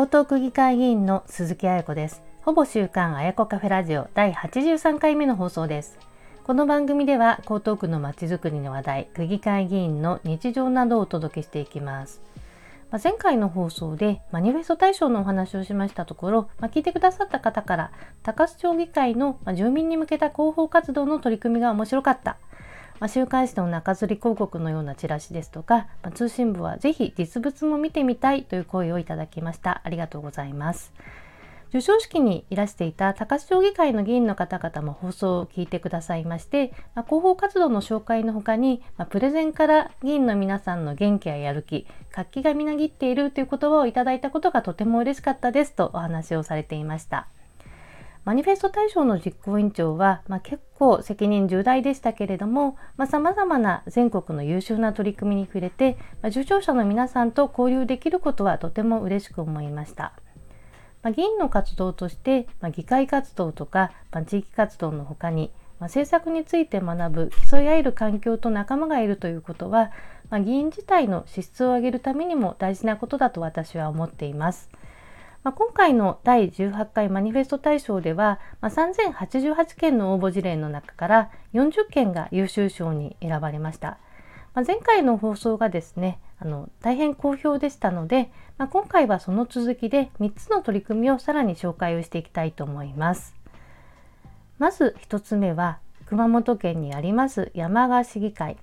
江東区議会議員の鈴木彩子です。ほぼ週刊彩子カフェラジオ第83回目の放送です。この番組では江東区のまちづくりの話題区議会議員の日常などをお届けしていきます。ま前回の放送でマニフェスト大賞のお話をしましたところ、まあ、聞いてくださった方から高須町議会の住民に向けた広報活動の取り組みが面白かった。まあ、週刊誌の中吊り広告のようなチラシですとか、まあ、通信部はぜひ実物も見てみたいという声をいただきました。ありがとうございます。授賞式にいらしていた高須町議会の議員の方々も放送を聞いてくださいまして、まあ、広報活動の紹介の他に、まあ、プレゼンから議員の皆さんの元気ややる気、活気がみなぎっているという言葉をいただいたことがとても嬉しかったですとお話をされていました。マニフェスト大賞の実行委員長は、まあ、結構責任重大でしたけれども、さまざ、まな全国の優秀な取り組みに触れて、まあ、受賞者の皆さんと交流できることはとても嬉しく思いました。まあ、議員の活動として、まあ、議会活動とか、まあ、地域活動のほかに、まあ、政策について学ぶ競い合える環境と仲間がいるということは、まあ、議員自体の資質を上げるためにも大事なことだと私は思っています。まあ、今回の第18回マニフェスト大賞では、まあ、3088件の応募事例の中から40件が優秀賞に選ばれました。まあ、前回の放送がですね、あの大変好評でしたので、まあ、今回はその続きで3つの取り組みをさらに紹介をしていきたいと思います。まず1つ目は熊本県にあります山鹿市議会。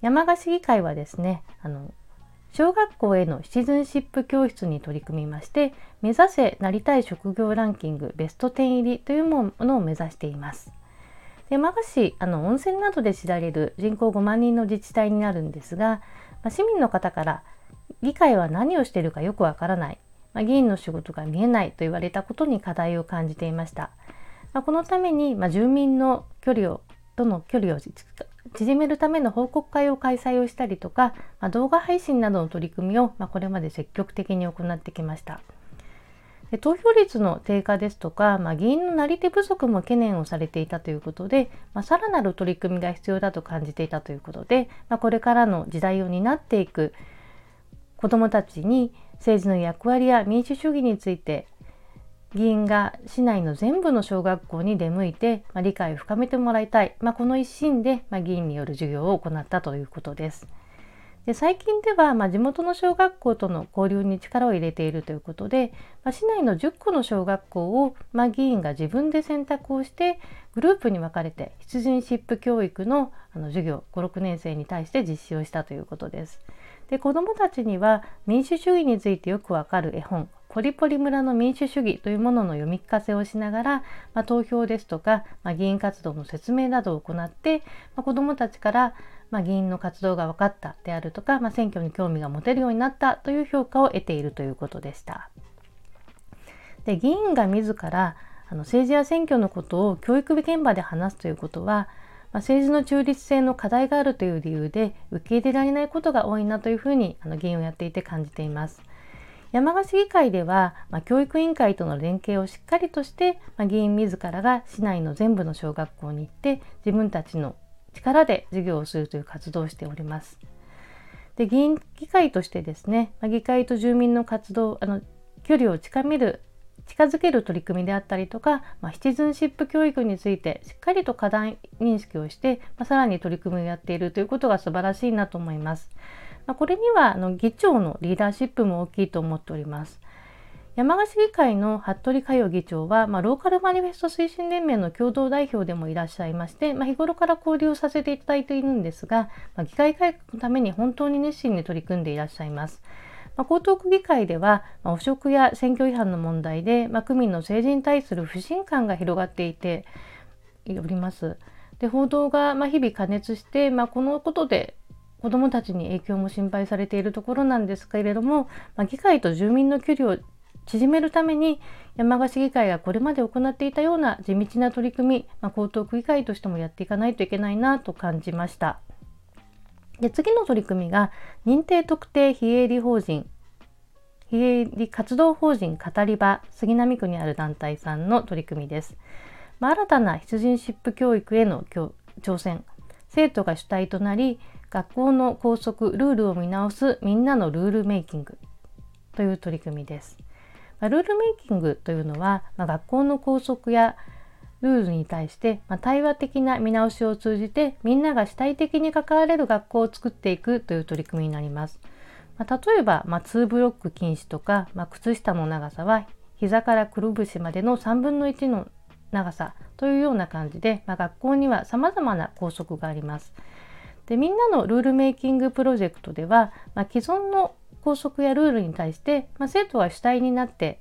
山鹿市議会はですね、あの小学校へのシチズンシップ教室に取り組みまして目指せなりたい職業ランキングベスト10入りというものを目指しています。で山鹿市あの温泉などで知られる人口5万人の自治体になるんですが、まあ、市民の方から議会は何をしているかよくわからない、まあ、議員の仕事が見えないと言われたことに課題を感じていました。まあ、このために、ま住民の距離をとの距離を縮めるための報告会を開催をしたりとか、まあ、動画配信などの取り組みを、まあ、これまで積極的に行ってきました。で投票率の低下ですとか、まあ、議員のなり手不足も懸念をされていたということで、まあ、さらなる取り組みが必要だと感じていたということで、まあ、これからの時代を担っていく子どもたちに政治の役割や民主主義について議員が市内の全部の小学校に出向いて、まあ、理解を深めてもらいたい、まあ、この一心で、まあ、議員による授業を行ったということです。で最近では、ま地元の小学校との交流に力を入れているということで、ま市内の10個の小学校を、ま議員が自分で選択をしてグループに分かれて出陣シップ教育のあの授業56年生に対して実施をしたということです。で子どもたちには民主主義についてよくわかる絵本ポリポリ村の民主主義というものの読み聞かせをしながら、まあ、投票ですとか、まあ、議員活動の説明などを行って、まあ、子どもたちから、ま議員の活動が分かったであるとか、ま選挙に興味が持てるようになったという評価を得ているということでした。で議員が自らあの政治や選挙のことを教育現場で話すということは、ま政治の中立性の課題があるという理由で受け入れられないことが多いなというふうにあの議員をやっていて感じています。山鹿市議会では、まあ、教育委員会との連携をしっかりとして、まあ、議員自らが市内の全部の小学校に行って自分たちの力で授業をするという活動をしております。で議員議会としてですね、まあ、議会と住民の活動あの距離を近める近づける取り組みであったりとか、まあ、シチズンシップ教育についてしっかりと課題認識をして、まあ、さらに取り組みをやっているということが素晴らしいなと思います。まあ、これにはあの議長のリーダーシップも大きいと思っております。山鹿市議会の服部佳代議長は、まあ、ローカルマニフェスト推進連盟の共同代表でもいらっしゃいまして、まあ、日頃から交流させていただいているんですが、まあ、議会改革のために本当に熱心に取り組んでいらっしゃいます。まあ、江東区議会では、まあ、汚職や選挙違反の問題で、まあ、区民の政治に対する不信感が広がっていております。で報道がまあ日々加熱して、まあ、このことで子どもたちに影響も心配されているところなんですけれども、まあ、議会と住民の距離を縮めるために山鹿市議会がこれまで行っていたような地道な取り組み、まあ、江東区議会としてもやっていかないといけないなと感じました。で次の取り組みが認定特定非営利法人非営利活動法人語り場杉並区にある団体さんの取り組みです。まあ、新たな出陣シップ教育への挑戦生徒が主体となり学校の校則ルールを見直すみんなのルールメイキングという取り組みです。まあ、ルールメイキングというのは、まあ、学校の校則やルールに対して、まあ、対話的な見直しを通じてみんなが主体的に関われる学校を作っていくという取り組みになります。まあ、例えば、まあ、2ブロック禁止とか、まあ、靴下の長さは膝からくるぶしまでの3分の1の長さというような感じで、まあ、学校には様々な校則があります。でみんなのルールメイキングプロジェクトでは、まあ、既存の校則やルールに対して、まあ、生徒は主体になって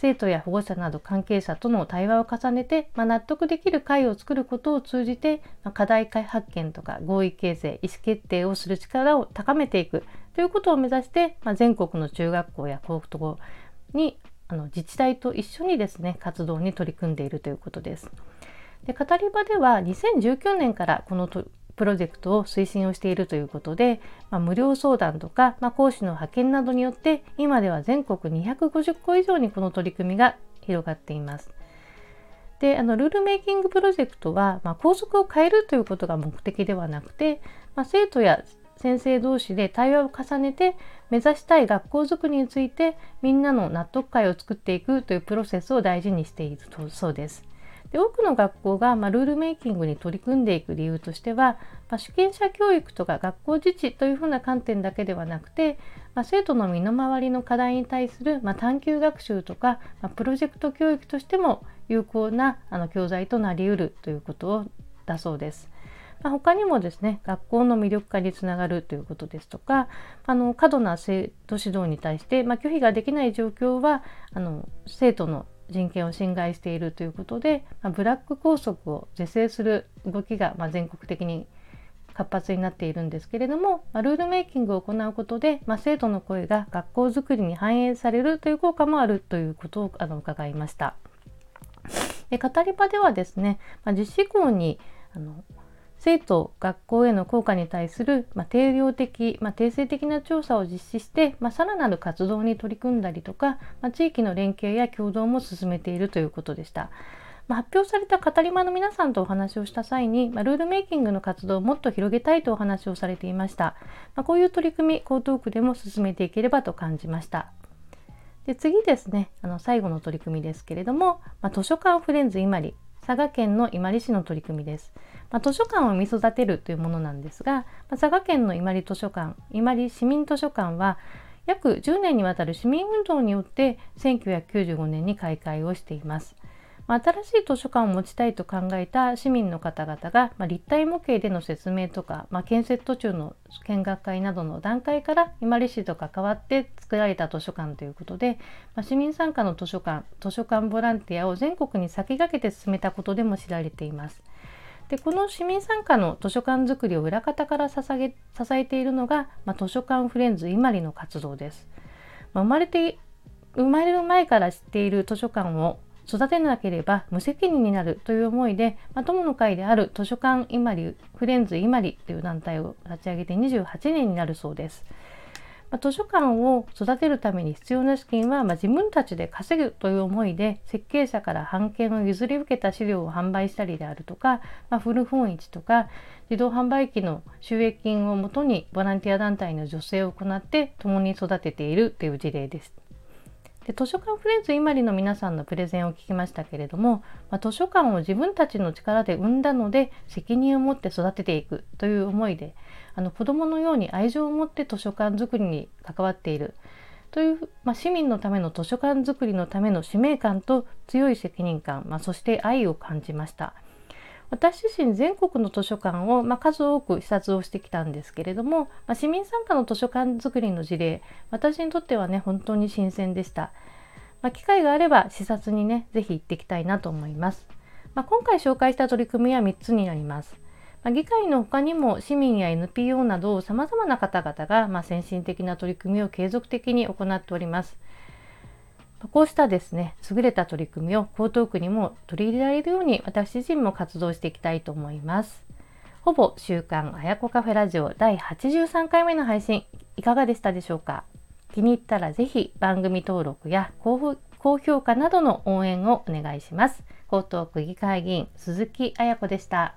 生徒や保護者など関係者との対話を重ねて、まあ、納得できる会を作ることを通じて、ま、課題発見とか合意形成意思決定をする力を高めていくということを目指して、ま、全国の中学校や高校にあの自治体と一緒にですね活動に取り組んでいるということです。で語り場では2019年からこのプロジェクトを推進をしているということで、まあ、無料相談とか、まあ、講師の派遣などによって今では全国250個以上にこの取り組みが広がっています。であのルールメイキングプロジェクトは、まあ、校則を変えるということが目的ではなくて、まあ、生徒や先生同士で対話を重ねて目指したい学校づくりについてみんなの納得感を作っていくというプロセスを大事にしているそうです。で多くの学校が、まあ、ルールメイキングに取り組んでいく理由としては、まあ、主権者教育とか学校自治というふうな観点だけではなくて、まあ、生徒の身の回りの課題に対する、ま探究学習とか、まプロジェクト教育としても有効なあの教材となりうるということをだそうです。まあ、他にもですね学校の魅力化につながるということですとかあの過度な生徒指導に対して、まあ、拒否ができない状況はあの生徒の人権を侵害しているということで、まあ、ブラック校則を是正する動きが、まあ、全国的に活発になっているんですけれども、まあ、ルールメイキングを行うことで、まあ、生徒の声が学校づくりに反映されるという効果もあるということをあの伺いました。で語り場ではですね、まあ、実施校にあの生徒学校への効果に対する、まあ、定量的、まあ、定性的な調査を実施して、まあ、さらなる活動に取り組んだりとか、まあ、地域の連携や共同も進めているということでした。ま、発表された語り場の皆さんとお話をした際に、まあ、ルールメイキングの活動をもっと広げたいとお話をされていました。まあ、こういう取り組み、江東区でも進めていければと感じました。で次ですね、あの最後の取り組みですけれども、ま、図書館フレンズ今里佐賀県の伊万里市の取り組みです。まあ、図書館を見育てるというものなんですが、まあ、佐賀県の伊万里図書館、伊万里市民図書館は約10年にわたる市民運動によって1995年に開会をしています。まあ、新しい図書館を持ちたいと考えた市民の方々が、まあ、立体模型での説明とか、まあ、建設途中の見学会などの段階から伊万里市と関わって作られた図書館ということで、まあ、市民参加の図書館図書館ボランティアを全国に先駆けて進めたことでも知られています。でこの市民参加の図書館づくりを裏方から支え支えているのが、まあ、図書館フレンズ伊万里の活動です。まあ、生まれて生まれる前から知っている図書館を育てなければ無責任になるという思いで、まあ、友の会である図書館イマリフレンズイマリという団体を立ち上げて28年になるそうです。まあ、図書館を育てるために必要な資金は、まあ、自分たちで稼ぐという思いで設計者から版権を譲り受けた資料を販売したりであるとか、まあ、古本市とか自動販売機の収益金をもとにボランティア団体の女性を行って共に育てているという事例です。で図書館フレンズ今里の皆さんのプレゼンを聞きましたけれども、まあ、図書館を自分たちの力で生んだので責任を持って育てていくという思いであの子どものように愛情を持って図書館づくりに関わっているという、まあ、市民のための図書館づくりのための使命感と強い責任感、まあ、そして愛を感じました。私自身全国の図書館を、まあ、数多く視察をしてきたんですけれども、まあ、市民参加の図書館づくりの事例私にとってはね本当に新鮮でした、まあ、機会があれば視察にね是非行ってきたいなと思います、ま今回紹介した取り組みは3つになります。ま議会の他にも市民や NPO などさまざまな方々が、ま先進的な取り組みを継続的に行っております。こうしたですね、優れた取り組みを江東区にも取り入れられるように私自身も活動していきたいと思います。ほぼ週刊あやこカフェラジオ第83回目の配信いかがでしたでしょうか？気に入ったらぜひ番組登録や高評価などの応援をお願いします。江東区議会議員鈴木彩子でした。